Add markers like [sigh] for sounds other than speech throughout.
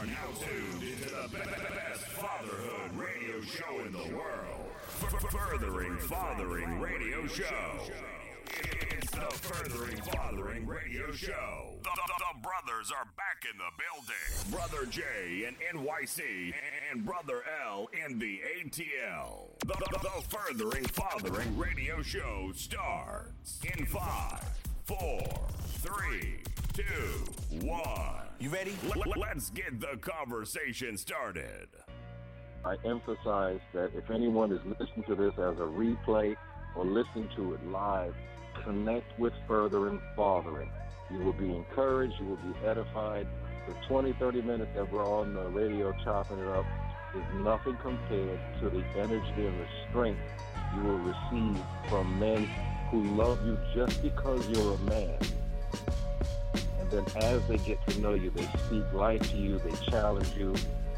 are now tuned into the be- be- best fatherhood radio show in the world. F- Furthering Fathering Radio Show. It's the Furthering Fathering Radio Show. The, the- the brothers are back in the building. Brother J in NYC and Brother L in the ATL. The, the- the Furthering Fathering Radio Show starts in five, four, three, two, one. You ready? Let, let's get the conversation started. I emphasize that if anyone is listening to this as a replay or listening to it live, connect with Furthering Fathering. You will be encouraged, you will be edified. The 20, 30 minutes that we're on the radio chopping it up is nothing compared to the energy and the strength you will receive from men who love you just because you're a man. Then as they get to know you, they speak life to you, they challenge you,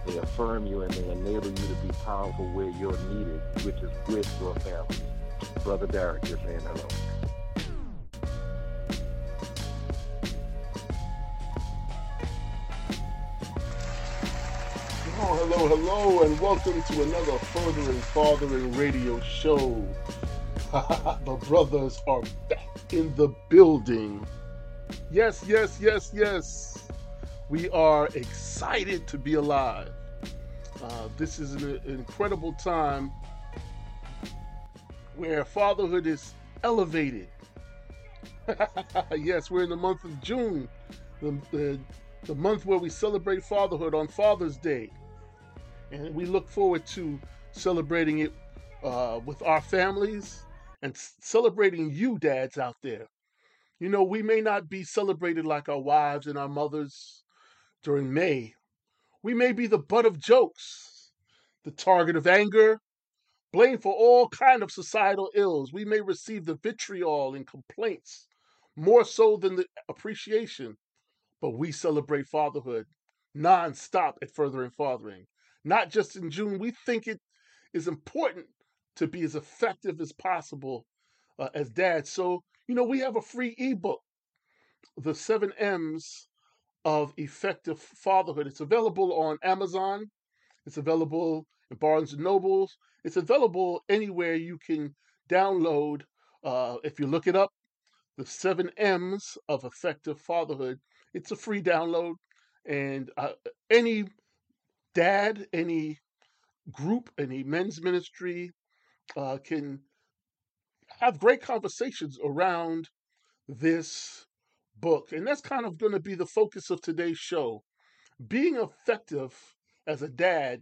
they affirm you, and they enable you to be powerful where you're needed, which is with your family. Brother Derek, you're saying hello. Hello, hello, hello, and welcome to another Furthering Fathering radio show. [laughs] the brothers are back in the building. Yes, yes, yes, yes. We are excited to be alive. Uh, this is an, incredible time where fatherhood is elevated. [laughs] yes, we're in the month of June, the, the, the month where we celebrate fatherhood on Father's Day and we look forward to celebrating it uh, with our families and celebrating you, dads out there. You know, we may not be celebrated like our wives and our mothers during May. We may be the butt of jokes, the target of anger, blamed for all kind of societal ills. We may receive the vitriol and complaints more so than the appreciation. But we celebrate fatherhood non-stop at Furthering Fathering not just in June. We think it is important to be as effective as possible uh, as dads. So, you know, we have a free ebook, The Seven M's of Effective Fatherhood. It's available on Amazon, it's available in Barnes and Nobles, it's available anywhere you can download. Uh, if you look it up, The Seven M's of Effective Fatherhood, it's a free download. And uh, any dad, any group, any men's ministry uh, can have great conversations around this book. And that's kind of going to be the focus of today's show. Being effective as a dad,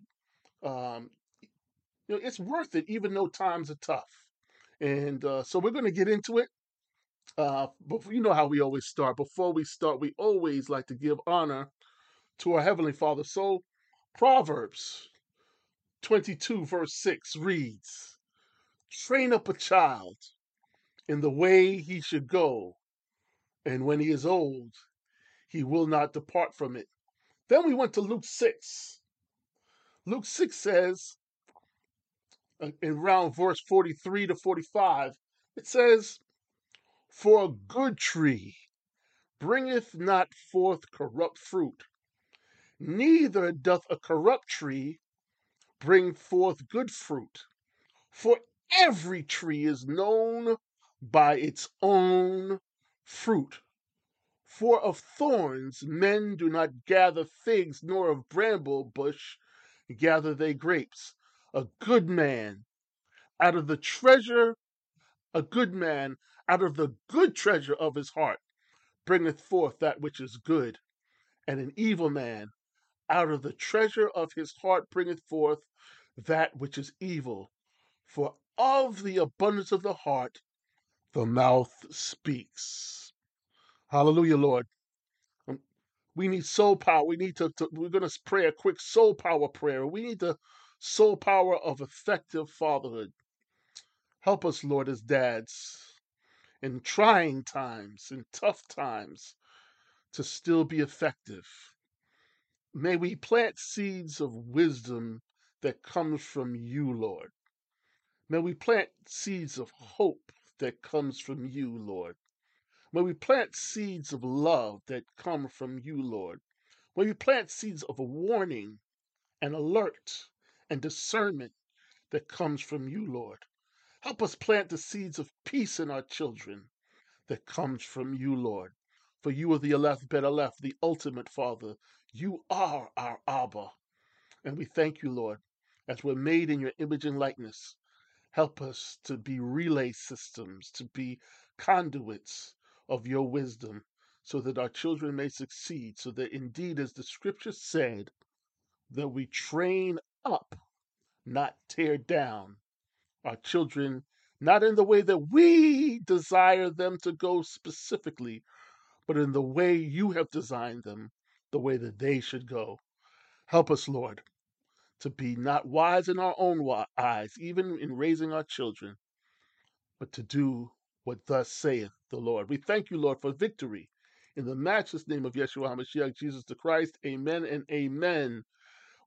um, you know, it's worth it, even though times are tough. And uh, so we're going to get into it. Uh, but you know how we always start. Before we start, we always like to give honor to our Heavenly Father. So, Proverbs 22, verse 6 reads Train up a child in the way he should go, and when he is old, he will not depart from it. Then we went to Luke 6. Luke 6 says, uh, in round verse 43 to 45, it says, For a good tree bringeth not forth corrupt fruit, neither doth a corrupt tree bring forth good fruit. For every tree is known by its own fruit. For of thorns men do not gather figs, nor of bramble bush gather they grapes. A good man out of the treasure, a good man out of the good treasure of his heart bringeth forth that which is good, and an evil man out of the treasure of his heart bringeth forth that which is evil. For of the abundance of the heart the mouth speaks. Hallelujah, Lord. Um, We need soul power. We need to, to we're going to pray a quick soul power prayer. We need the soul power of effective fatherhood. Help us, Lord, as dads in trying times, in tough times, to still be effective. May we plant seeds of wisdom that comes from you, Lord. May we plant seeds of hope that comes from you, Lord. May we plant seeds of love that come from you, Lord. May we plant seeds of a warning and alert and discernment that comes from you, Lord. Help us plant the seeds of peace in our children that comes from you, Lord. For you are the Aleph Bet Aleph, the ultimate Father. You are our Abba. And we thank you, Lord, as we're made in your image and likeness. Help us to be relay systems, to be conduits of your wisdom, so that our children may succeed, so that indeed, as the scripture said, that we train up, not tear down our children, not in the way that we desire them to go specifically, but in the way you have designed them, the way that they should go. Help us, Lord, to be not wise in our own eyes, even in raising our children, but to do what thus saith the Lord. We thank you, Lord, for victory. In the matchless name of Yeshua HaMashiach, Jesus the Christ, amen and amen.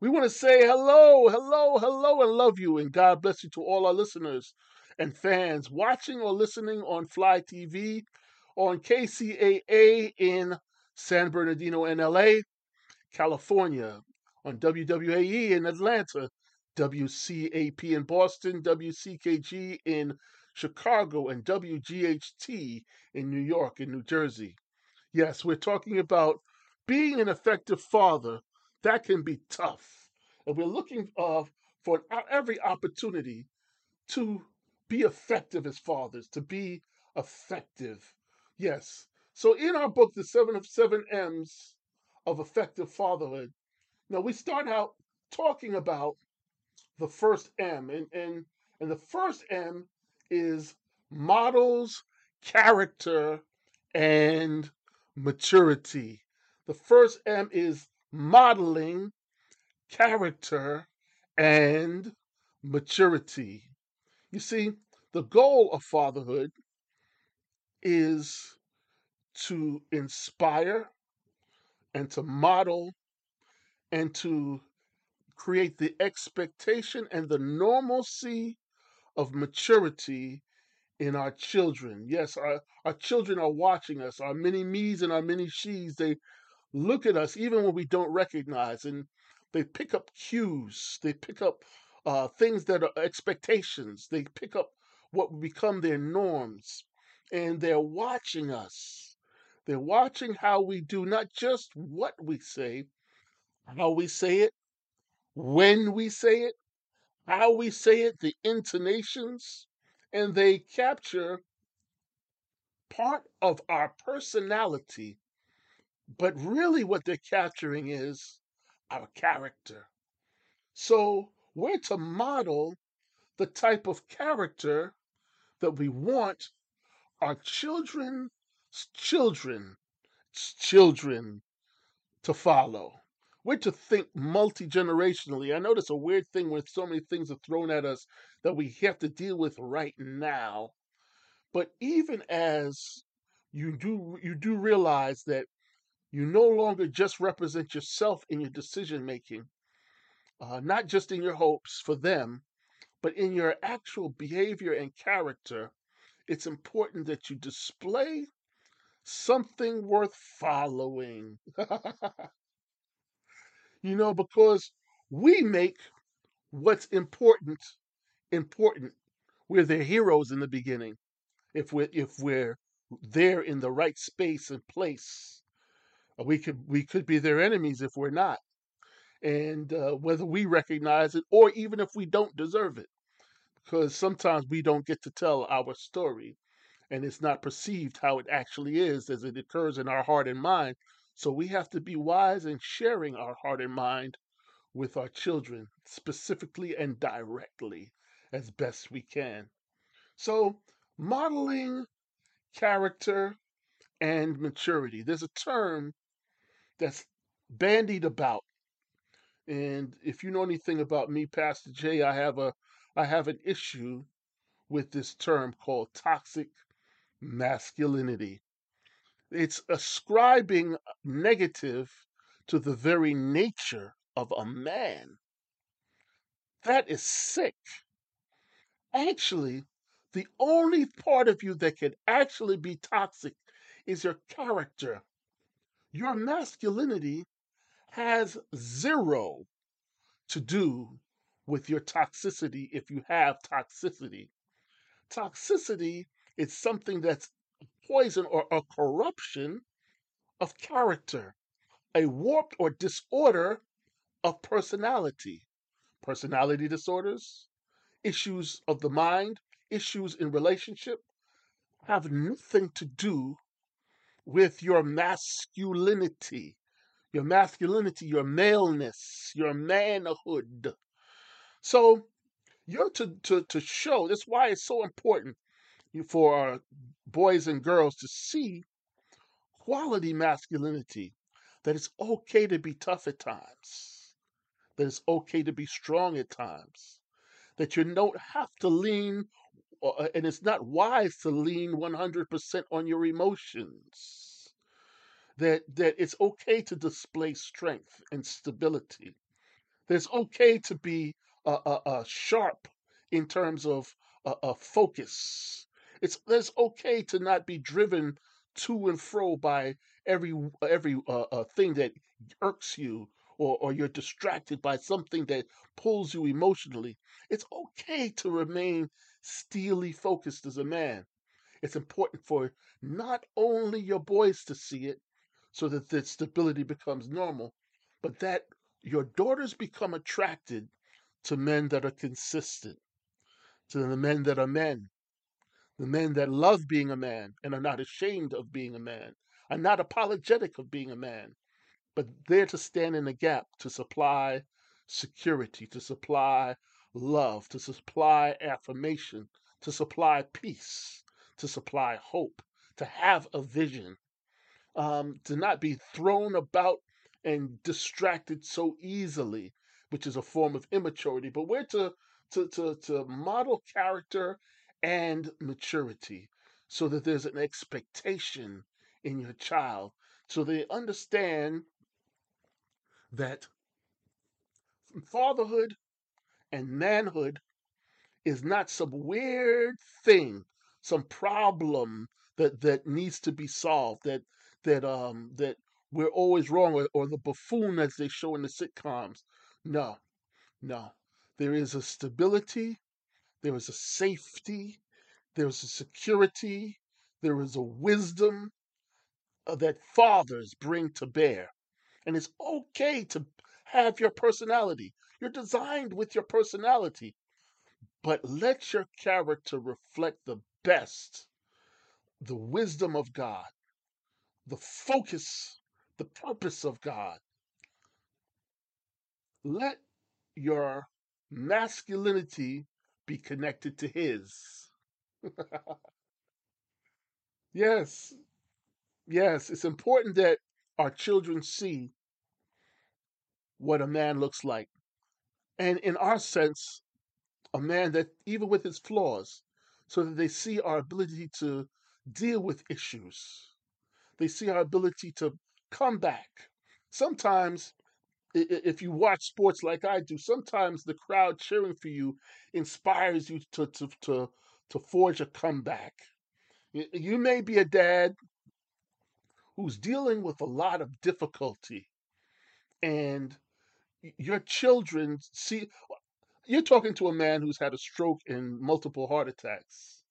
We want to say hello, hello, hello, and love you, and God bless you to all our listeners and fans watching or listening on Fly TV, on KCAA in San Bernardino, NLA, California, on WWAE in Atlanta, WCAP in Boston, WCKG in Chicago, and WGHT in New York and New Jersey. Yes, we're talking about being an effective father. That can be tough. And we're looking uh, for every opportunity to be effective as fathers, to be effective. Yes. So in our book, The Seven of Seven M's of Effective Fatherhood, now we start out talking about the first M. And, and, and the first M is models, character, and maturity. The first M is modeling, character, and maturity. You see, the goal of fatherhood is to inspire and to model and to create the expectation and the normalcy of maturity in our children. Yes, our, our children are watching us, our many me's and our many she's. They look at us even when we don't recognize, and they pick up cues. They pick up uh, things that are expectations. They pick up what will become their norms, and they're watching us. They're watching how we do not just what we say, how we say it, when we say it, how we say it, the intonations, and they capture part of our personality. But really, what they're capturing is our character. So we're to model the type of character that we want our children's children, children to follow. We're to think multi generationally. I know that's a weird thing when so many things are thrown at us that we have to deal with right now. But even as you do, you do realize that you no longer just represent yourself in your decision making, uh, not just in your hopes for them, but in your actual behavior and character. It's important that you display something worth following. [laughs] you know, because we make what's important important. We're their heroes in the beginning. If we're if we're there in the right space and place, we could we could be their enemies if we're not, and uh, whether we recognize it or even if we don't deserve it, because sometimes we don't get to tell our story, and it's not perceived how it actually is as it occurs in our heart and mind. So we have to be wise in sharing our heart and mind with our children, specifically and directly, as best we can. So, modeling character and maturity. There's a term that's bandied about. And if you know anything about me, Pastor Jay, I have a I have an issue with this term called toxic masculinity. It's ascribing negative to the very nature of a man. That is sick. Actually, the only part of you that can actually be toxic is your character. Your masculinity has zero to do with your toxicity if you have toxicity. Toxicity is something that's poison or a corruption of character, a warped or disorder of personality. Personality disorders, issues of the mind, issues in relationship have nothing to do with your masculinity, your masculinity, your maleness, your manhood. So you're to, to, to show, that's why it's so important for our boys and girls to see quality masculinity, that it's okay to be tough at times, that it's okay to be strong at times, that you don't have to lean, uh, and it's not wise to lean 100% on your emotions. That, that it's okay to display strength and stability. That it's okay to be uh, uh, uh, sharp in terms of uh, uh, focus. It's it's okay to not be driven to and fro by every every uh, uh, thing that irks you or, or you're distracted by something that pulls you emotionally. It's okay to remain steely focused as a man. It's important for not only your boys to see it so that the stability becomes normal, but that your daughters become attracted to men that are consistent, to the men that are men, the men that love being a man and are not ashamed of being a man, are not apologetic of being a man, but there to stand in the gap to supply security, to supply love, to supply affirmation, to supply peace, to supply hope, to have a vision, um, to not be thrown about and distracted so easily, which is a form of immaturity, but we're to to to, to model character and maturity so that there's an expectation in your child. So they understand that fatherhood and manhood is not some weird thing some problem that that needs to be solved that that um that we're always wrong or, or the buffoon as they show in the sitcoms. No no. There is a stability there is a safety there is a security there is a wisdom uh, that fathers bring to bear. And it's okay to have your personality. You're designed with your personality, but let your character reflect the best, the wisdom of God, the focus, the purpose of God. Let your masculinity be connected to His. yes, Yes, it's important that our children see what a man looks like. And in our sense, a man that, even with his flaws, so that they see our ability to deal with issues. They see our ability to come back. Sometimes, if you watch sports like I do, sometimes the crowd cheering for you inspires you to, to, to, to forge a comeback. You may be a dad who's dealing with a lot of difficulty and your children see you're talking to a man who's had a stroke and multiple heart attacks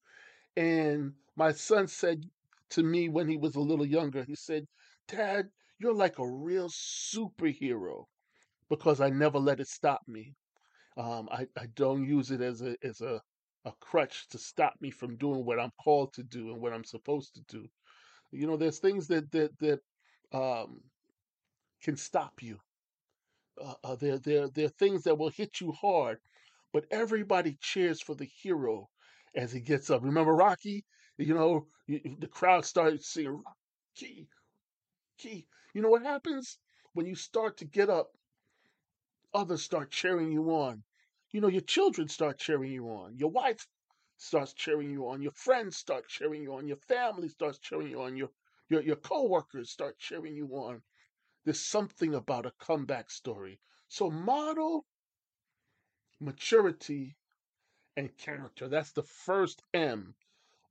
and my son said to me when he was a little younger he said dad you're like a real superhero because i never let it stop me um, I, I don't use it as a as a, a crutch to stop me from doing what i'm called to do and what i'm supposed to do you know, there's things that that that um, can stop you. Uh, uh, there there there are things that will hit you hard, but everybody cheers for the hero as he gets up. Remember Rocky? You know, the crowd started singing Rocky, Key. You know what happens when you start to get up? Others start cheering you on. You know, your children start cheering you on. Your wife starts cheering you on. Your friends start cheering you on. Your family starts cheering you on. Your your your coworkers start cheering you on. There's something about a comeback story. So model maturity and character. That's the first M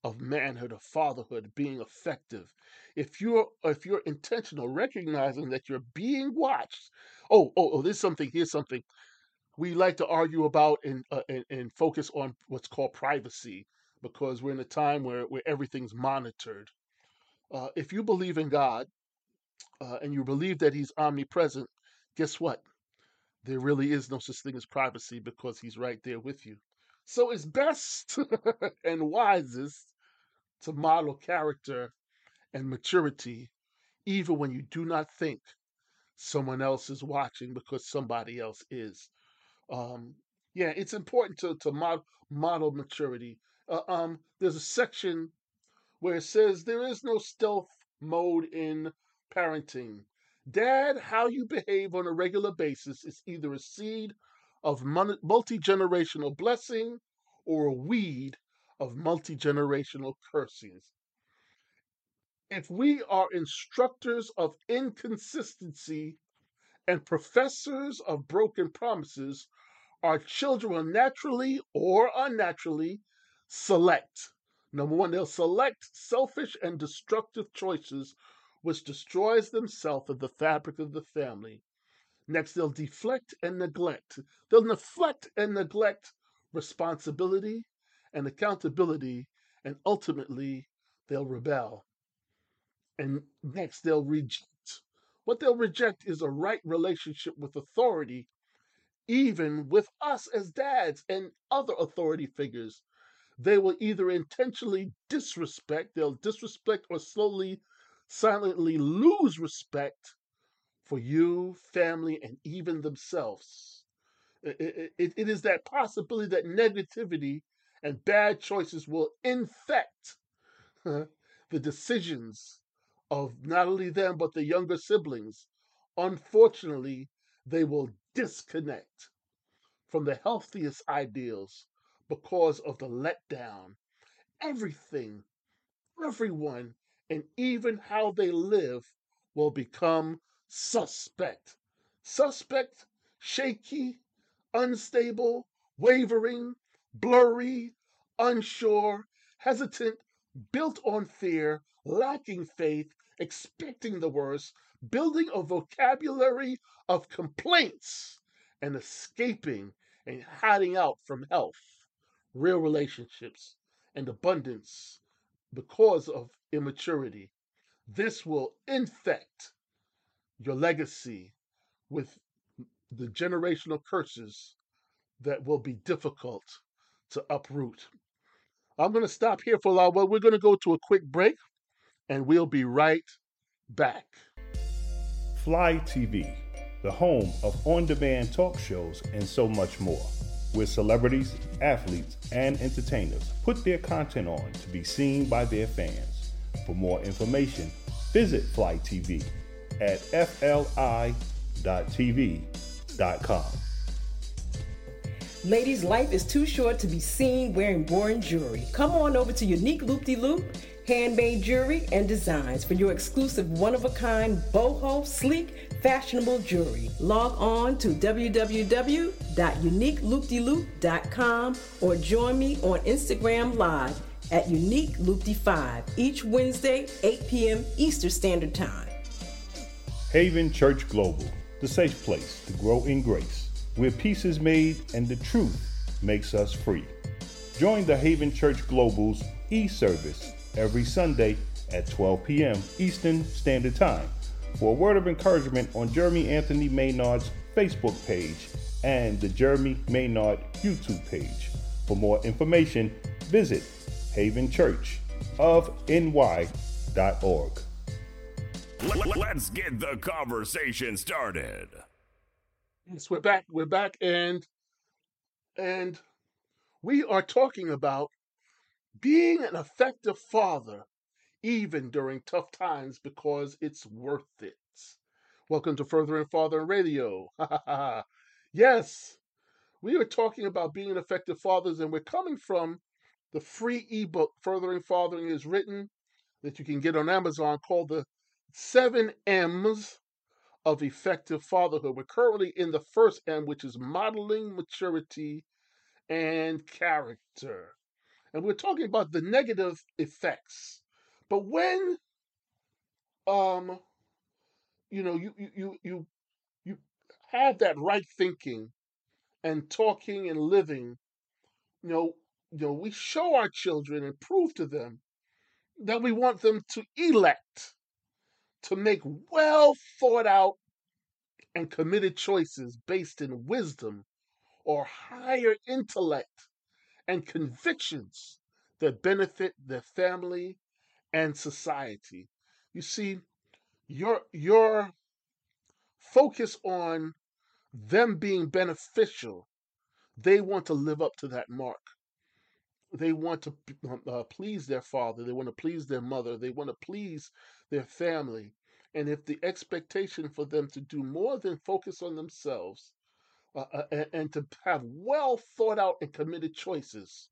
of manhood, of fatherhood, being effective. If you're if you're intentional, recognizing that you're being watched. Oh, oh, oh, there's something. Here's something we like to argue about and, uh, and and focus on what's called privacy because we're in a time where where everything's monitored. Uh, if you believe in God uh, and you believe that He's omnipresent, guess what? There really is no such thing as privacy because He's right there with you. So it's best [laughs] and wisest to model character and maturity even when you do not think someone else is watching because somebody else is. Um, yeah, it's important to to mod, model maturity. Uh, um, there's a section where it says there is no stealth mode in parenting. Dad, how you behave on a regular basis is either a seed of multi generational blessing or a weed of multi generational curses. If we are instructors of inconsistency and professors of broken promises, our children will naturally or unnaturally select. Number one, they'll select selfish and destructive choices, which destroys themselves and the fabric of the family. Next, they'll deflect and neglect. They'll neglect and neglect responsibility and accountability, and ultimately, they'll rebel. And next, they'll reject. What they'll reject is a right relationship with authority even with us as dads and other authority figures. They will either intentionally disrespect, they'll disrespect or slowly, silently lose respect for you, family, and even themselves. It, it, it is that possibility that negativity and bad choices will infect the decisions of not only them, but the younger siblings. Unfortunately, they will disconnect from the healthiest ideals because of the letdown. Everything, everyone, and even how they live will become suspect. Suspect, shaky, unstable, wavering, blurry, unsure, hesitant, built on fear, lacking faith, expecting the worst, building a vocabulary of complaints, and escaping and hiding out from health, real relationships, and abundance because of immaturity. This will infect your legacy with the generational curses that will be difficult to uproot. I'm going to stop here for a while. We're going to go to a quick break and we'll be right back. Fly TV, the home of on demand talk shows and so much more, where celebrities, athletes, and entertainers put their content on to be seen by their fans. For more information, visit Fly TV at fli.tv.com. Ladies, life is too short to be seen wearing boring jewelry. Come on over to Unique Loop De Loop handmade jewelry and designs for your exclusive one of a kind boho sleek fashionable jewelry. Log on to www.uniqueloopdeloop.com or join me on instagram live at unique loop De 5 each wednesday 8 p.m eastern standard time. Haven church global the safe place to grow in grace where peace is made and the truth makes us free join the haven church global's e-service every Sunday at 12 p.m. Eastern Standard Time for a word of encouragement on Jeremy Anthony Maynard's Facebook page and the Jeremy Maynard YouTube page. For more information, visit havenchurchofny.org. Let's get the conversation started. Yes, we're back. We're back, and and we are talking about being an effective father even during tough times because it's worth it. Welcome to Furthering Father Radio. [laughs] yes, we are talking about being effective fathers, and we're coming from the free ebook Furthering Fathering is written that you can get on Amazon called the Seven M's of Effective Fatherhood. We're currently in the first M, which is modeling maturity and character. and we're talking about the negative effects. But when um you know you you you you, have that right thinking and talking and living, you know, you know, we show our children and prove to them that we want them to elect, to make well thought out and committed choices based in wisdom or higher intellect and convictions that benefit their family and society. You see, your your focus on them being beneficial, they want to live up to that mark. They want to uh, please their father, they want to please their mother, they want to please their family. And if the expectation for them to do more than focus on themselves uh, uh, and, and to have well thought out and committed choices,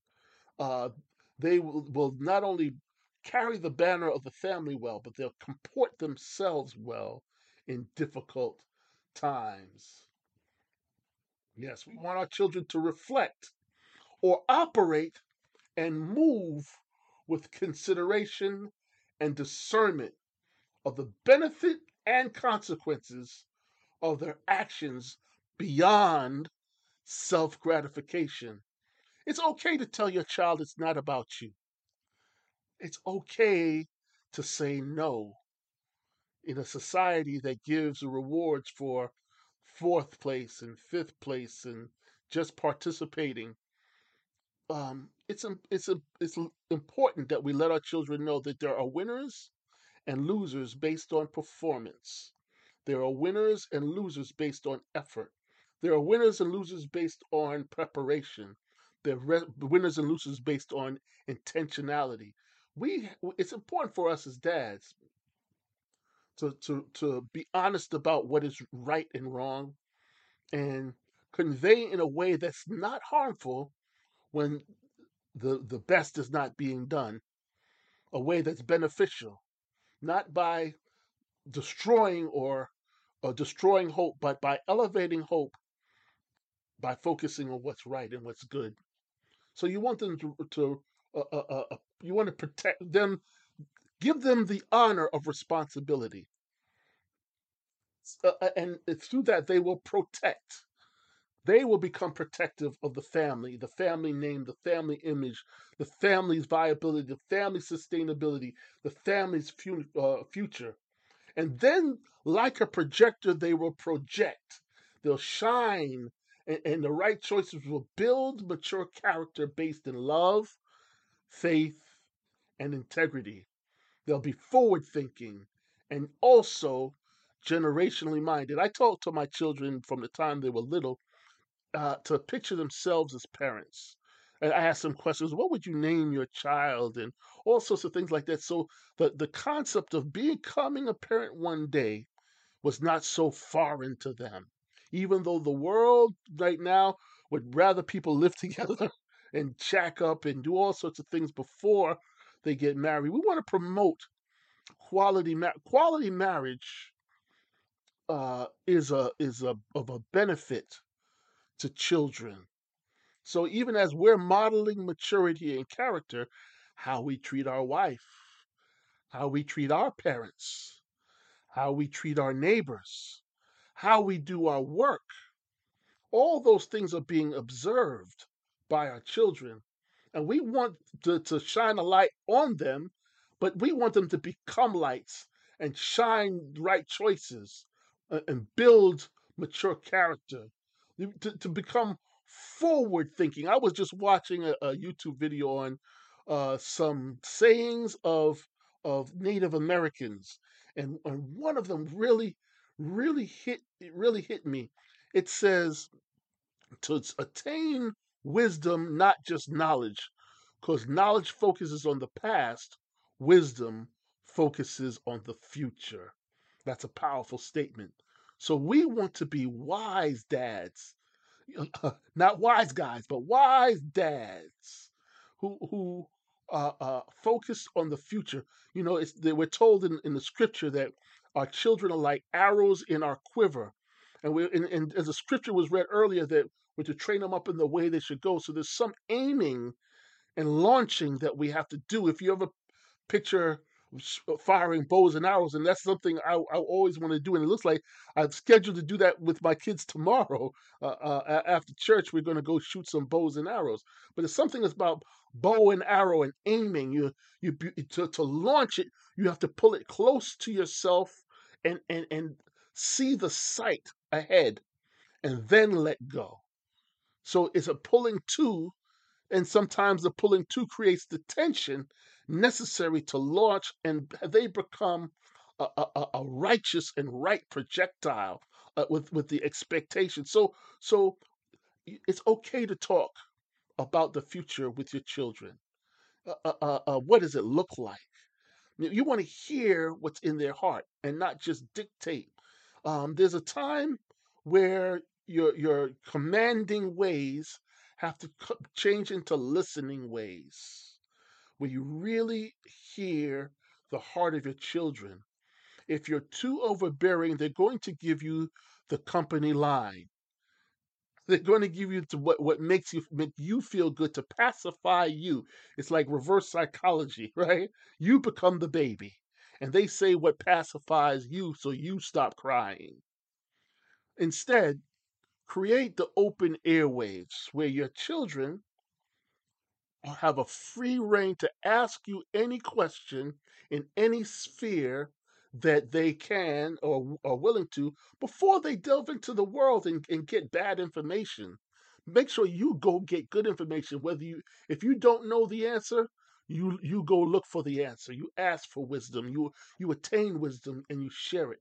uh, they will, will not only carry the banner of the family well, but they'll comport themselves well in difficult times. Yes, we want our children to reflect or operate and move with consideration and discernment of the benefit and consequences of their actions beyond self gratification. It's okay to tell your child it's not about you. It's okay to say no in a society that gives rewards for fourth place and fifth place and just participating. Um, it's it's it's important that we let our children know that there are winners and losers based on performance. There are winners and losers based on effort. There are winners and losers based on preparation. There are re- winners and losers based on intentionality. We it's important for us as dads to to to be honest about what is right and wrong and convey in a way that's not harmful when the the best is not being done a way that's beneficial not by destroying or, or destroying hope but by elevating hope by focusing on what's right and what's good. So you want them to, to uh, uh, uh, uh you want to protect them give them the honor of responsibility. Uh, uh, and through that they will protect they will become protective of the family, the family name, the family image, the family's viability, the family's sustainability, the family's fu- uh, future. And then, like a projector, they will project, they'll shine, and, and the right choices will build mature character based in love, faith, and integrity. They'll be forward thinking and also generationally minded. I talk to my children from the time they were little uh, to picture themselves as parents. And I asked them questions, what would you name your child? And all sorts of things like that. So the, the concept of becoming a parent one day was not so foreign to them. Even though the world right now would rather people live [laughs] together and jack up and do all sorts of things before they get married. We want to promote quality ma- quality marriage uh, is a is a of a benefit to children. So even as we're modeling maturity and character, how we treat our wife, how we treat our parents, how we treat our neighbors, how we do our work, all those things are being observed by our children. And we want to, to shine a light on them, but we want them to become lights and shine right choices uh, and build mature character to, to become forward thinking. I was just watching a, a YouTube video on uh, some sayings of of Native Americans, and, and one of them really, really hit it really hit me. It says to attain wisdom, not just knowledge, because knowledge focuses on the past, wisdom focuses on the future. That's a powerful statement. So we want to be wise dads, [laughs] not wise guys, but wise dads who who uh, uh, focus on the future. You know, it's, they, we're told in, in the scripture that our children are like arrows in our quiver, and we and, and as the scripture was read earlier that we're to train them up in the way they should go. So there's some aiming and launching that we have to do. If you ever picture uh, firing bows and arrows, and that's something I, I always want to do. And it looks like I'm scheduled to do that with my kids tomorrow. [laughs] Uh, uh, after church, we're going to go shoot some bows and arrows. But it's something that's about bow and arrow and aiming. You you to to launch it, you have to pull it close to yourself and and and see the sight ahead, and then let go. So it's a pulling two and sometimes the pulling two creates the tension necessary to launch, and they become a, a, a righteous and right projectile uh, with with the expectation. So so it's okay to talk about the future with your children. Uh, uh, uh, uh, what does it look like? You, you want to hear what's in their heart and not just dictate. Um, there's a time where your your commanding ways have to change into listening ways, where you really hear the heart of your children. If you're too overbearing, they're going to give you the company line. They're going to give you to what, what makes you make you feel good to pacify you. It's like reverse psychology, [laughs] right? You become the baby, and they say what pacifies you so you stop crying. Instead, create the open airwaves where your children have a free reign to ask you any question in any sphere that they can or are willing to before they delve into the world and, and get bad information. Make sure you go get good information. Whether you if you don't know the answer, you you go look for the answer. You ask for wisdom. You you attain wisdom and you share it.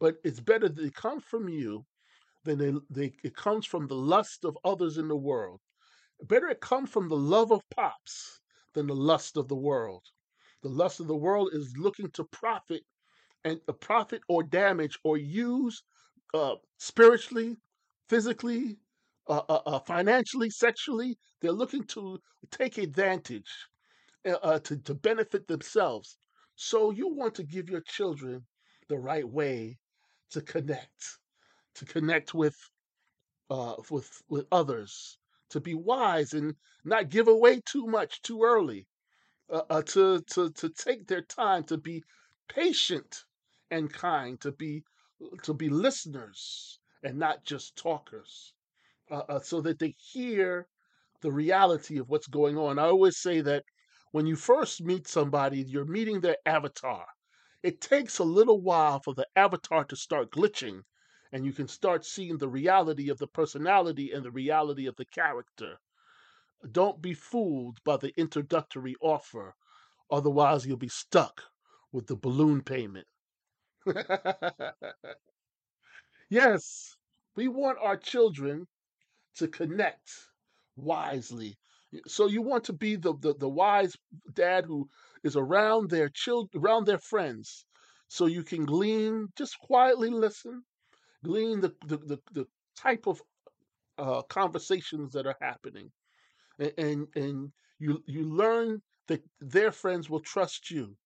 But it's better that it comes from you than they, they, it comes from the lust of others in the world. Better it come from the love of pops than the lust of the world. The lust of the world is looking to profit and uh, profit or damage or use uh, spiritually, physically, uh, uh, uh, financially, sexually. They're looking to take advantage uh, uh, to, to benefit themselves. So you want to give your children the right way to connect, to connect with uh, with with others, to be wise and not give away too much too early, uh, uh, to to to take their time, to be patient and kind, to be to be listeners and not just talkers, uh, uh, so that they hear the reality of what's going on. I always say that when you first meet somebody, you're meeting their avatar. It takes a little while for the avatar to start glitching, and you can start seeing the reality of the personality and the reality of the character. Don't be fooled by the introductory offer, otherwise, you'll be stuck with the balloon payment. [laughs] yes, we want our children to connect wisely. So you want to be the, the, the wise dad who is around their children, around their friends, so you can glean, just quietly listen, glean the, the, the, the type of uh, conversations that are happening, and, and and you you learn that their friends will trust you.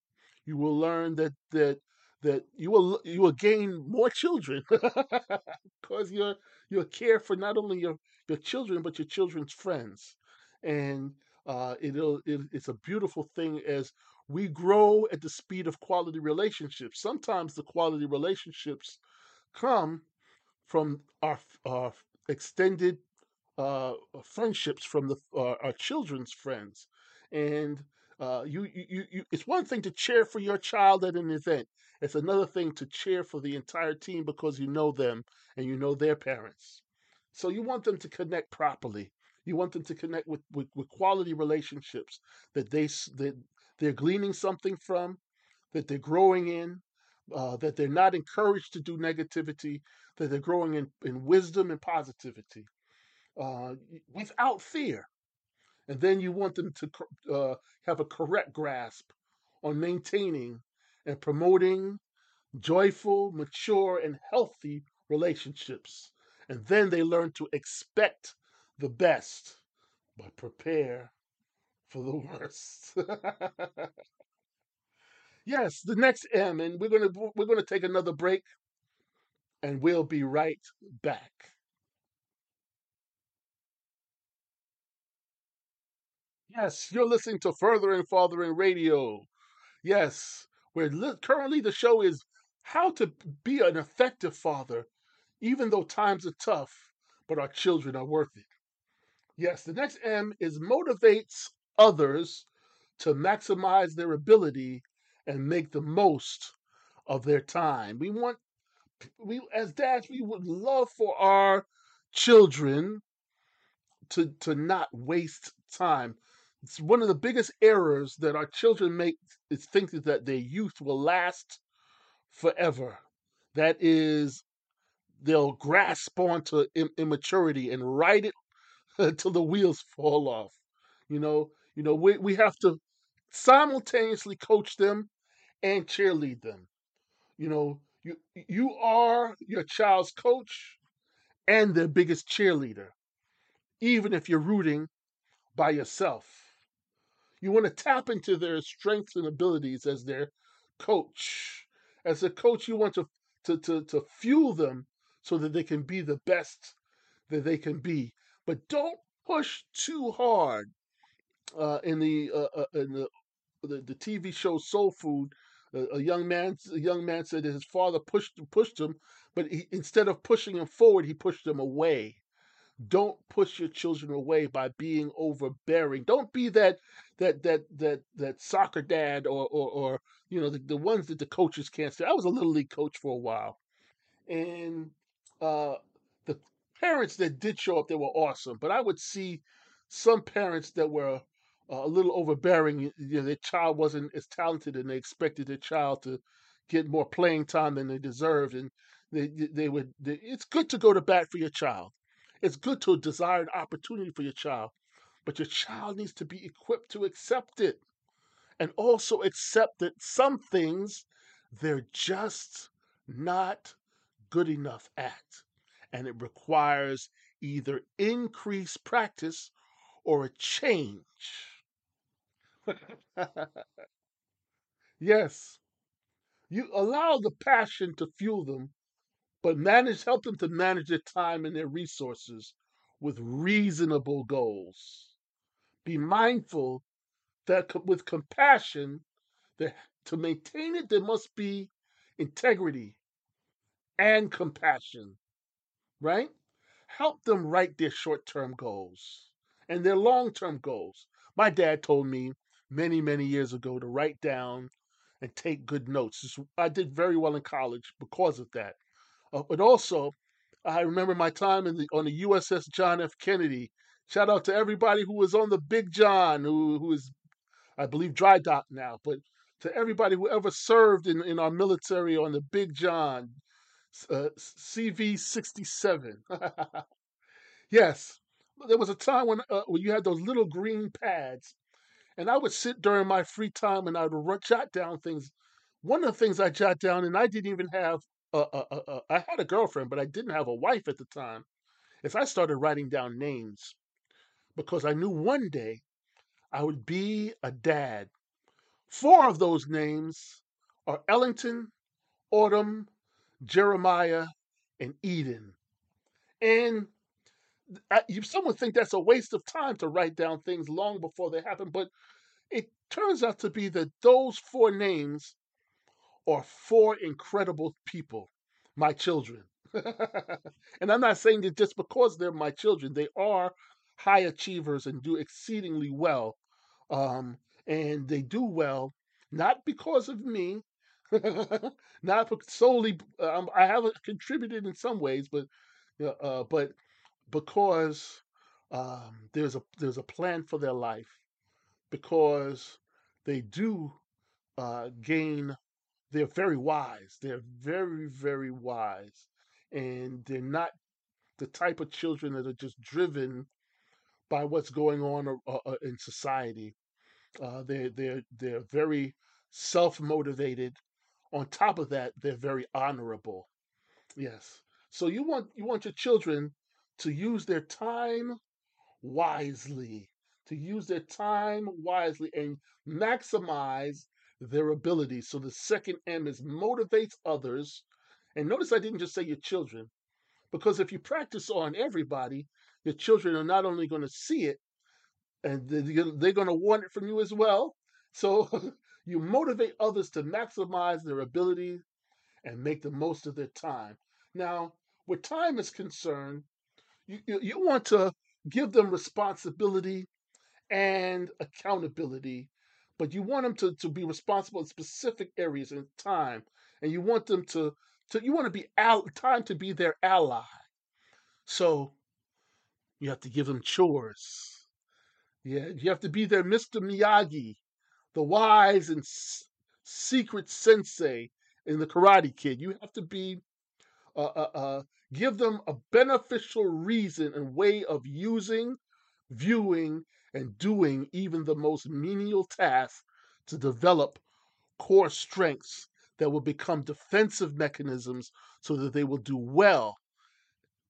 You will learn that that that you will you will gain more children [laughs] because you're you're care for not only your your children but your children's friends, and uh, it'll it, it's a beautiful thing as we grow at the speed of quality relationships. Sometimes the quality relationships come from our our extended uh, friendships from the uh, our children's friends, and uh, you, you you. It's one thing to cheer for your child at an event. It's another thing to cheer for the entire team because you know them and you know their parents. So you want them to connect properly. You want them to connect with, with, with quality relationships that they that they're gleaning something from, that they're growing in, uh, that they're not encouraged to do negativity, that they're growing in, in wisdom and positivity uh, without fear. And then you want them to uh, have a correct grasp on maintaining and promoting joyful, mature, and healthy relationships. And then they learn to expect the best, but prepare for the [laughs] worst. yes, the next M, and we're gonna we're gonna take another break, and we'll be right back. Yes, you're listening to Furthering Fathering Radio. Yes, where li- currently the show is how to be an effective father, even though times are tough, but our children are worth it. Yes, the next M is motivates others to maximize their ability and make the most of their time. We want we as dads we would love for our children to to not waste time. It's one of the biggest errors that our children make is thinking that their youth will last forever. That is, they'll grasp onto im- immaturity and ride it [laughs] until the wheels fall off. You know, you know, we we have to simultaneously coach them and cheerlead them. You know, you you are your child's coach and their biggest cheerleader, even if you're rooting by yourself. You want to tap into their strengths and abilities as their coach. As a coach, you want to, to, to, to fuel them so that they can be the best that they can be. But don't push too hard. Uh, in the uh, uh, in the, the the TV show Soul Food, a, young man a young man said that his father pushed pushed him, but he, instead of pushing him forward, he pushed him away. Don't push your children away by being overbearing. Don't be that that that that that soccer dad or or, or you know the, the ones that the coaches can't say. I was a little league coach for a while, and uh, the parents that did show up they were awesome. But I would see some parents that were a little overbearing. You know, their child wasn't as talented, and they expected their child to get more playing time than they deserved, and they they would. They, it's good to go to bat for your child. It's good to desire an opportunity for your child, but your child needs to be equipped to accept it, and also accept that some things they're just not good enough at, and it requires either increased practice or a change. Yes, you allow the passion to fuel them, but manage help them to manage their time and their resources with reasonable goals. Be mindful that with compassion, that to maintain it there must be integrity and compassion, right? Help them write their short-term goals and their long-term goals. My dad told me many, many years ago to write down and take good notes. I did very well in college because of that. Uh, but also, I remember my time in the on the USS John F. Kennedy. Shout out to everybody who was on the Big John, who who is, I believe, dry dock now. But to everybody who ever served in, in our military on the Big John, uh, CV sixty seven. [laughs] yes, there was a time when uh, when you had those little green pads, and I would sit during my free time and I would jot down things. One of the things I jot down, and I didn't even have a, a, a, a I had a girlfriend, but I didn't have a wife at the time. Is I started writing down names because I knew one day I would be a dad. Four of those names are Ellington, Autumn, Jeremiah, and Eden. And You, some would think that's a waste of time to write down things long before they happen, but it turns out to be that those four names are four incredible people, my children. [laughs] and I'm not saying that just because they're my children, they are high achievers and do exceedingly well. Um, and they do well not because of me, [laughs] not solely. Um, I haven't contributed in some ways, but uh, uh, but because um, there's a there's a plan for their life because they do uh, gain they're very wise they're very very wise and they're not the type of children that are just driven by what's going on uh, uh, in society. Uh, they're they're they're very self-motivated. On top of that they're very honorable. Yes. So you want you want your children to use their time wisely, to use their time wisely and maximize their abilities. So the second M is motivates others. And notice I didn't just say your children, because if you practice on everybody, your children are not only going to see it, and they're going to want it from you as well. So [laughs] you motivate others to maximize their ability and make the most of their time. Now, where time is concerned, you, you, want to give them responsibility and accountability, but you want them to, to be responsible in specific areas and time, and you want them to, to you want to be al- time to be their ally. So you have to give them chores. Yeah, you have to be their Mr. Miyagi, the wise and s- secret sensei in the Karate Kid. You have to be uh, uh, uh, give them a beneficial reason and way of using, viewing, and doing even the most menial tasks to develop core strengths that will become defensive mechanisms so that they will do well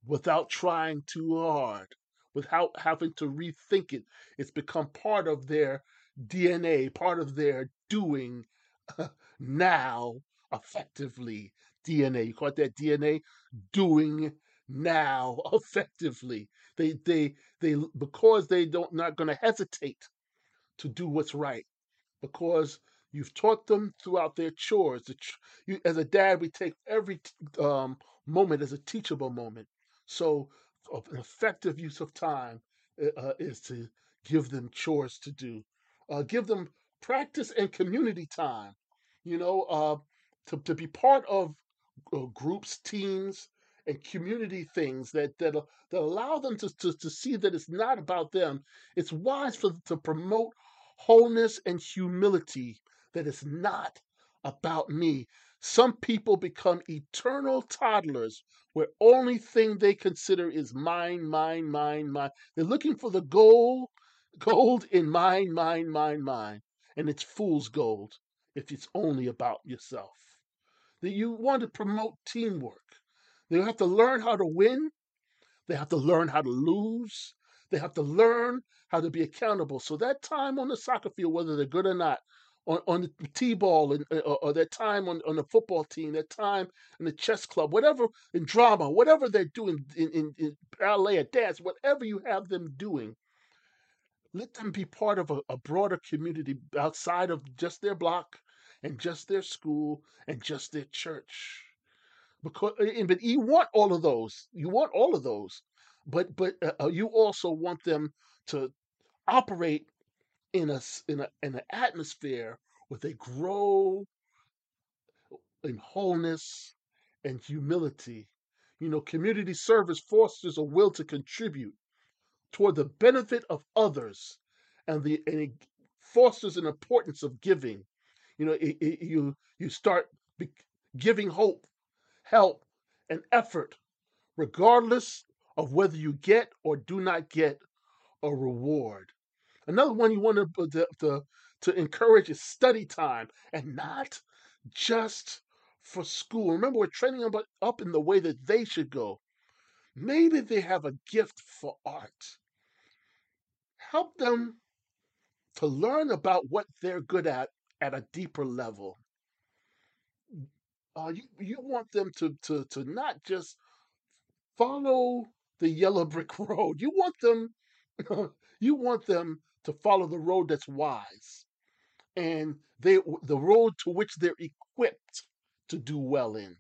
without trying too hard, without having to rethink it. It's become part of their DNA, part of their doing [laughs] now effectively. DNA. You call that DNA? Doing now [laughs] effectively. They they they because they don't not going to hesitate to do what's right because you've taught them throughout their chores. The ch- you, as a dad, we take every t- um, moment as a teachable moment. So, of an effective use of time uh, uh, is to give them chores to do, uh, give them practice and community time. You know, uh, to to be part of uh, groups, teams, and community things that that uh, that allow them to, to to see that it's not about them. It's wise for to promote wholeness and humility. That it's not about me. Some people become eternal toddlers where only thing they consider is mine, mine, mine, mine. They're looking for the gold, gold in mine, mine, mine, mine. And it's fool's gold if it's only about yourself. That you want to promote teamwork. They have to learn how to win. They have to learn how to lose. They have to learn how to be accountable. So that time on the soccer field, whether they're good or not, on, on the t-ball and, or, or that time on, on the football team, that time in the chess club, whatever in drama, whatever they're doing in, in, in ballet or dance, whatever you have them doing, let them be part of a, a broader community outside of just their block and just their school and just their church. Because but you want all of those. You want all of those. But but uh, uh, you also want them to operate in a in a in an atmosphere where they grow in wholeness and humility. You know community service fosters a will to contribute toward the benefit of others and the and it fosters an importance of giving you know it, it, you you start be, giving hope help and effort regardless of whether you get or do not get a reward. Another one you want to to, to, to encourage is study time and not just for school. Remember we're training them up in the way that they should go. Maybe they have a gift for art. Help them to learn about what they're good at at a deeper level. Uh, you you want them to to to not just follow the yellow brick [laughs] road. You want them [laughs] you want them to follow the road that's wise and they the road to which they're equipped to do well in.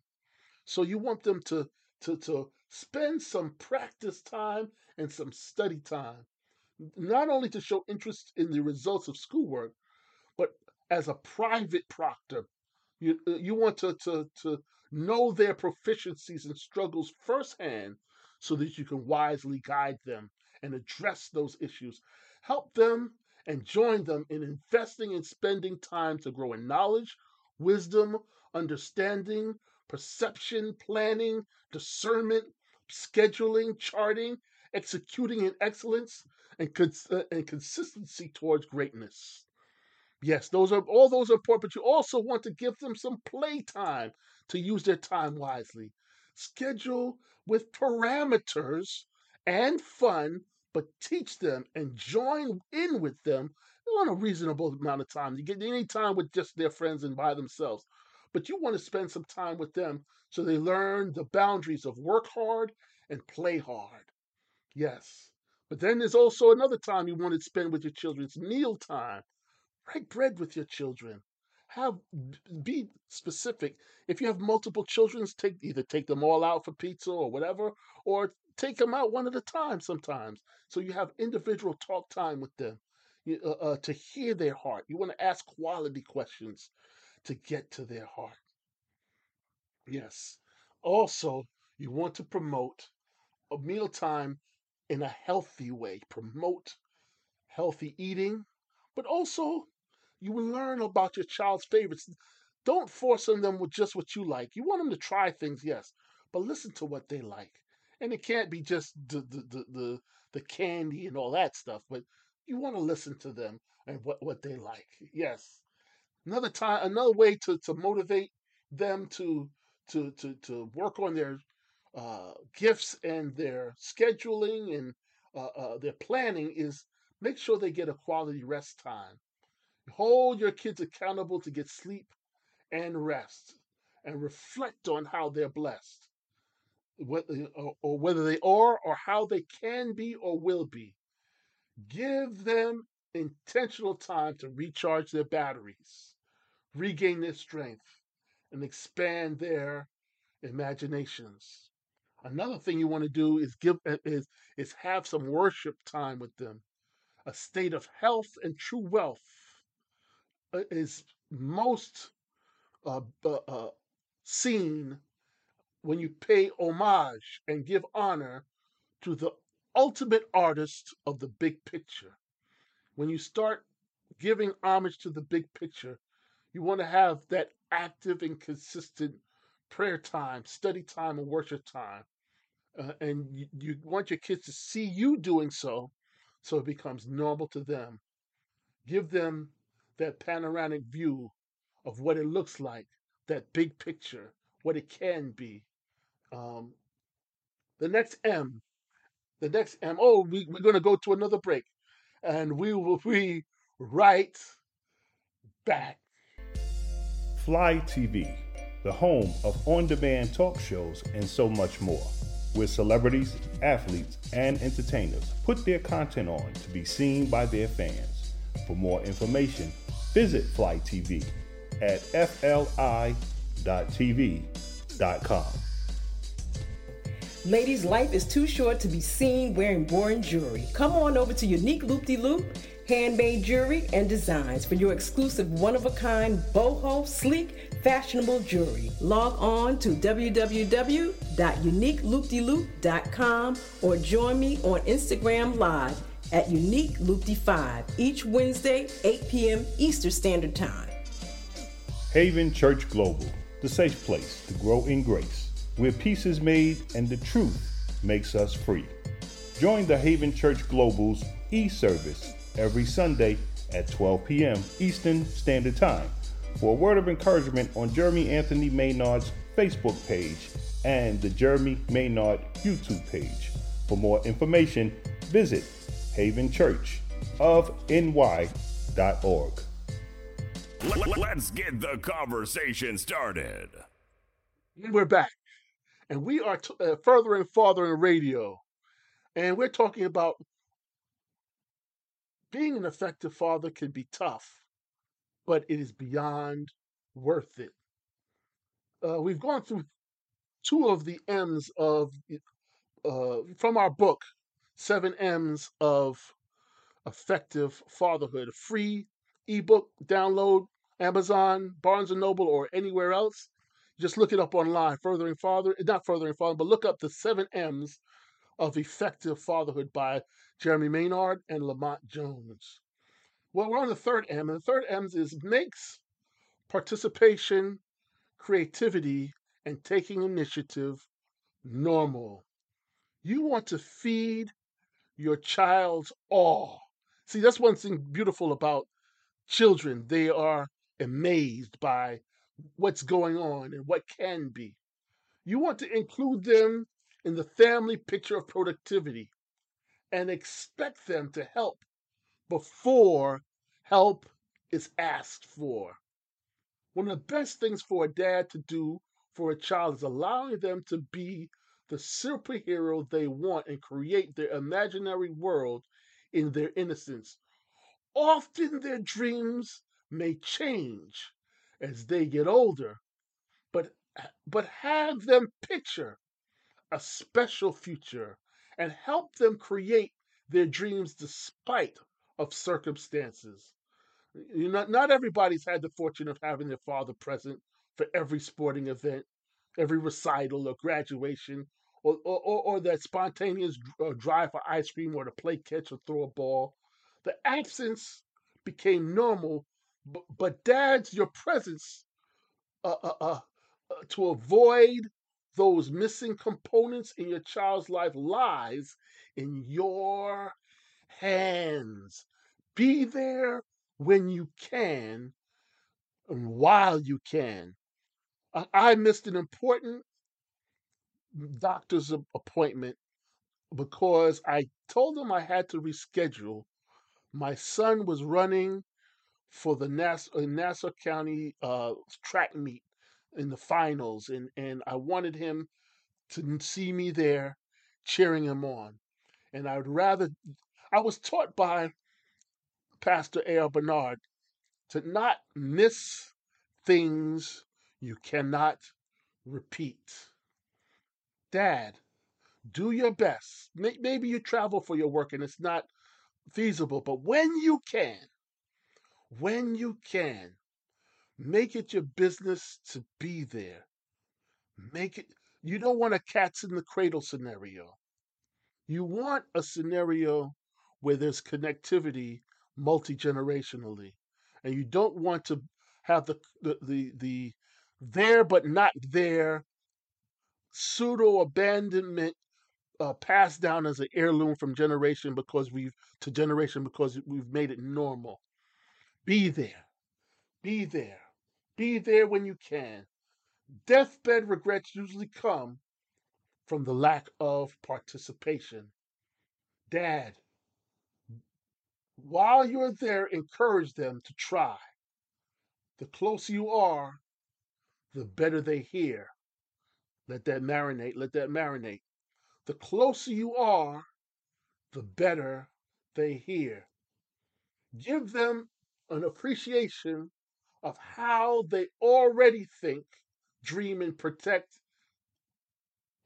So you want them to to to spend some practice time and some study time not only to show interest in the results of schoolwork, but as a private proctor. You, uh, you want to, to, to know their proficiencies and struggles firsthand so that you can wisely guide them and address those issues. Help them and join them in investing and spending time to grow in knowledge, wisdom, understanding, perception, planning, discernment, scheduling, charting, executing in excellence, and, cons- uh, and consistency towards greatness. Yes, those are all those are important, but you also want to give them some play time to use their time wisely. Schedule with parameters and fun, but teach them and join in with them on a reasonable amount of time. You get any time with just their friends and by themselves. But you want to spend some time with them so they learn the boundaries of work hard and play hard. Yes, But then there's also another time you want to spend with your children. It's meal time. Break bread with your children. Have be specific. If you have multiple children, take either take them all out for pizza or whatever, or take them out one at a time sometimes. So you have individual talk time with them you, uh, uh, to hear their heart. You want to ask quality questions to get to their heart. Yes. Also, you want to promote a mealtime in a healthy way. Promote healthy eating, but also you will learn about your child's favorites. Don't force on them with just what you like. You want them to try things, yes, but listen to what they like. And it can't be just the the the the, the candy and all that stuff, but you want to listen to them and what, what they like. Yes. Another time another way to, to motivate them to to to to work on their uh, gifts and their scheduling and uh, uh, their planning is make sure they get a quality rest time. Hold your kids accountable to get sleep and rest and reflect on how they're blessed, whether, or whether they are or how they can be or will be. Give them intentional time to recharge their batteries, regain their strength, and expand their imaginations. Another thing you want to do is give uh, is is have some worship time with them. A state of health and true wealth uh, is most uh, uh, uh, seen when you pay homage and give honor to the ultimate artist of the big picture. When you start giving homage to the big picture, you want to have that active and consistent prayer time, study time, and worship time. Uh, and you, you want your kids to see you doing so, so it becomes normal to them. Give them that panoramic view of what it looks like, that big picture, what it can be. Um, the next M, the next M. Oh, we, we're going to go to another break, and we will be right back. Fly TV, the home of on demand talk shows and so much more, where celebrities, athletes, and entertainers put their content on to be seen by their fans. For more information, visit Fly TV at fli.tv.com. Ladies, life is too short to be seen wearing boring jewelry. Come on over to Unique Loop De Loop, handmade jewelry and designs for your exclusive one of a kind, boho, sleek, fashionable jewelry. Log on to www.uniqueloopdeloop.com or join me on Instagram Live at Unique Loop 5 each Wednesday, 8 p.m. Eastern Standard Time. Haven Church Global, the safe place to grow in grace, where peace is made and the truth makes us free. Join the Haven Church Global's e service every Sunday at 12 p.m. Eastern Standard Time for a word of encouragement on Jeremy Anthony Maynard's Facebook page and the Jeremy Maynard YouTube page. For more information, visit havenchurchofny.org. Let's get the conversation started. And we're back. And we are t- uh, Furthering Fathering radio. And we're talking about being an effective father can be tough, but it is beyond worth it. Uh, we've gone through [laughs] two of the M's of uh, from our book, Seven M's of Effective Fatherhood, a free ebook download Amazon, Barnes and Noble, or anywhere else. Just look it up online. Furthering Father, not Furthering Father, but look up the Seven M's of Effective Fatherhood by Jeremy Maynard and Lamont Jones. Well, we're on the third M, and the third M is makes participation, creativity, and taking initiative normal. You want to feed your child's awe. See, that's one thing beautiful about children. They are amazed by what's going on and what can be. You want to include them in the family picture of productivity and expect them to help before help is asked for. One of the best things for a dad to do for a child is allowing them to be the superhero they want and create their imaginary world in their innocence. Often their dreams may change as they get older, but but have them picture a special future and help them create their dreams despite of circumstances. You know, not everybody's had the fortune of having their father present for every sporting event, every recital or graduation, or, or, or, that spontaneous uh, drive for ice cream or to play catch or throw a ball. The absence became normal, but, but dads, your presence uh, uh, uh, uh, to avoid those missing components in your child's life lies in your hands. Be there when you can and while you can. I, missed an important doctor's appointment because I told them I had to reschedule. My son was running for the Nassau, uh, Nassau County uh, track meet in the finals, and, and I wanted him to see me there cheering him on. And I would rather, I was taught by Pastor A.R. Bernard to not miss things you cannot repeat. Dad, do your best. Maybe you travel for your work and it's not feasible, but when you can, when you can, make it your business to be there. Make it, you don't want a cats in the cradle scenario. You want a scenario where there's connectivity multi generationally, and you don't want to have the, the the the there but not there pseudo abandonment uh, passed down as an heirloom from generation because we've to generation because we've made it normal. Be there, be there, be there when you can. Deathbed regrets usually come from the lack of participation. Dad, while you're there, encourage them to try. The closer you are, the better they hear. Let that marinate, let that marinate. The closer you are, the better they hear. Give them an appreciation of how they already think, dream, and protect,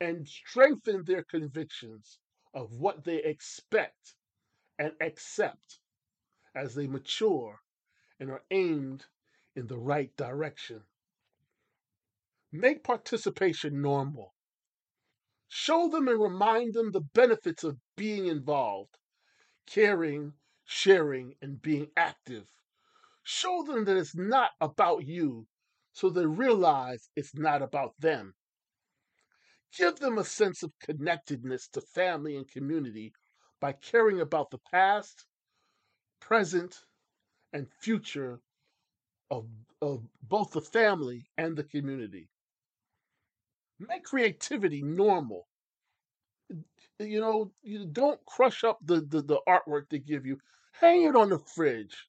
and strengthen their convictions of what they expect and accept as they mature and are aimed in the right direction. Make participation normal. Show them and remind them the benefits of being involved, caring, sharing, and being active. Show them that it's not about you so they realize it's not about them. Give them a sense of connectedness to family and community by caring about the past, present, and future of, of both the family and the community. Make creativity normal. You know, you don't crush up the, the, the artwork they give you. Hang it on the fridge.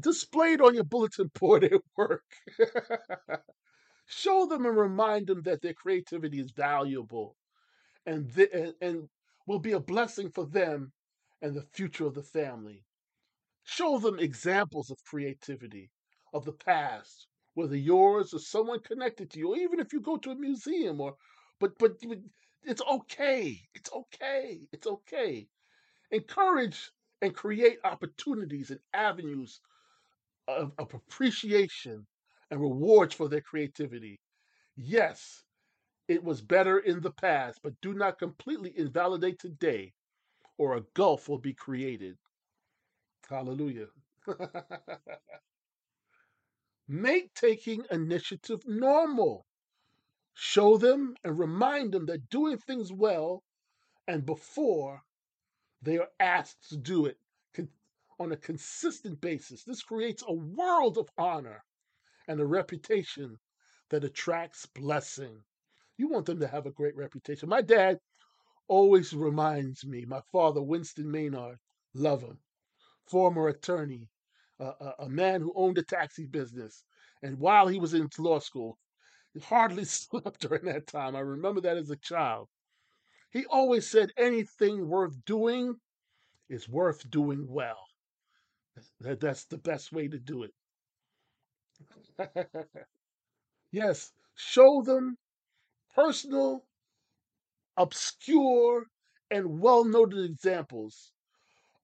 Display it on your bulletin board at work. [laughs] Show them and remind them that their creativity is valuable and, th- and, and will be a blessing for them and the future of the family. Show them examples of creativity of the past, whether yours or someone connected to you, or even if you go to a museum or but but it's okay. It's okay. It's okay. Encourage and create opportunities and avenues of, of appreciation and rewards for their creativity. Yes, it was better in the past, but do not completely invalidate today, or a gulf will be created. Hallelujah. Make taking initiative normal. Show them and remind them that doing things well and before they are asked to do it on a consistent basis. This creates a world of honor and a reputation that attracts blessing. You want them to have a great reputation. My dad always reminds me, my father, Winston Maynard, love him, former attorney, uh, a, a man who owned a taxi business. And while he was in law school, he hardly [laughs] slept during that time. I remember that as a child. He always said anything worth doing is worth doing well. That, that's the best way to do it. [laughs] yes, show them personal, obscure, and well noted examples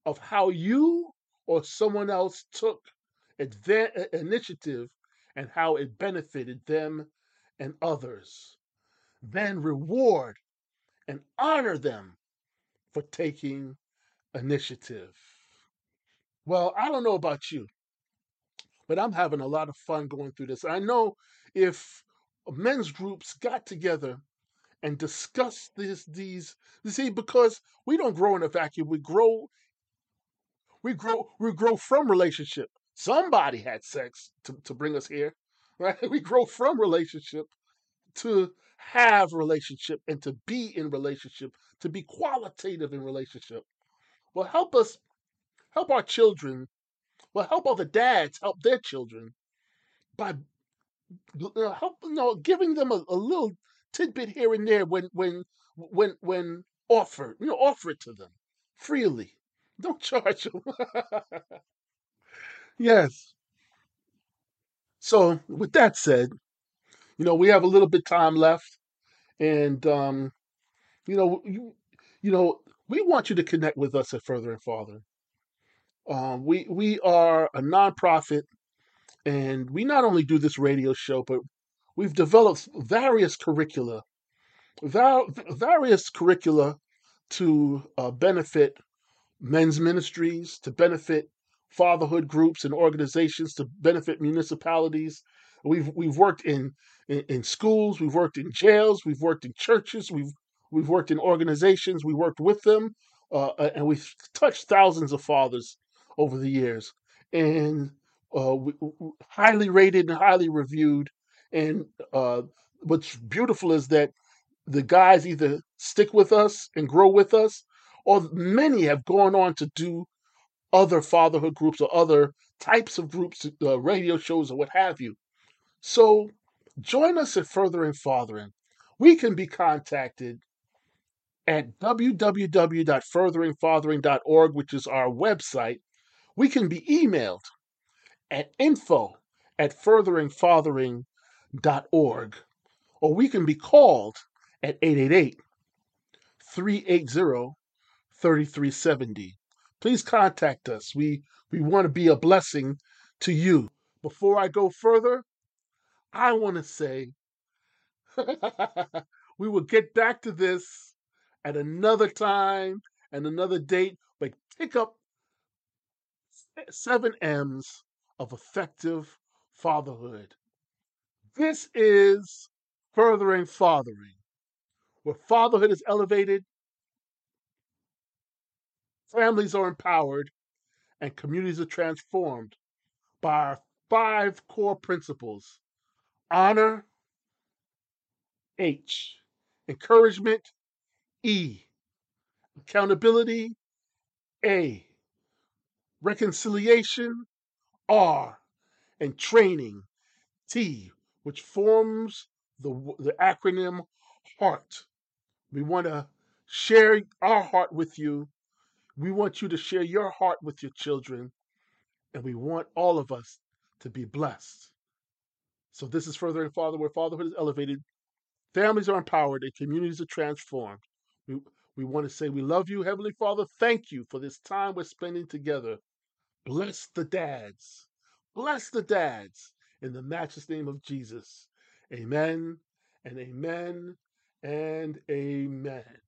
of how you or someone else took initiative and how it benefited them and others. Then reward and honor them for taking initiative. Well, I don't know about you, but I'm having a lot of fun going through this. I know if men's groups got together and discussed this, these, you see, because we don't grow in a vacuum, we grow, we grow, we grow from relationship. Somebody had sex to, to bring us here, [laughs] right? We grow from relationship to have relationship and to be in relationship, to be qualitative in relationship. Well, help us, help our children, well, help all the dads help their children by uh, help, you know, giving them a, a little tidbit here and there when, when, when, when offered, you know, offer it to them freely. Don't charge them. [laughs] yes. So, with that said, you know, we have a little bit time left, and um, you know, you, you know, we want you to connect with us at Furthering Fathering. Um, we we are a nonprofit, and we not only do this radio show, but we've developed various curricula, var- various curricula to uh, benefit men's ministries, to benefit fatherhood groups and organizations, to benefit municipalities. We've we've worked in, in in schools, we've worked in jails, we've worked in churches, we've we've worked in organizations, we worked with them, uh, and we've touched thousands of fathers over the years, and uh, we, highly rated and highly reviewed. And uh, what's beautiful is that the guys either stick with us and grow with us, or many have gone on to do other fatherhood groups or other types of groups, uh, radio shows, or what have you. So join us at Furthering Fathering. We can be contacted at www.furtheringfathering.org, which is our website. We can be emailed at info at furtheringfathering.org, or we can be called at 888 380 3370. Please contact us. We, we want to be a blessing to you. Before I go further, I want to say [laughs] we will get back to this at another time and another date, but pick up seven M's of effective fatherhood. This is Furthering Fathering, where fatherhood is elevated, families are empowered, and communities are transformed by our five core principles honor, H, encouragement, E, accountability, A, reconciliation, R, and training, T, which forms the, the acronym HEART. We want to share our heart with you. We want you to share your heart with your children, and we want all of us to be blessed. So, this is Furthering Father, where fatherhood is elevated, families are empowered, and communities are transformed. We, we want to say, We love you, Heavenly Father. Thank you for this time we're spending together. Bless the dads. Bless the dads in the matchless name of Jesus. Amen and amen and amen.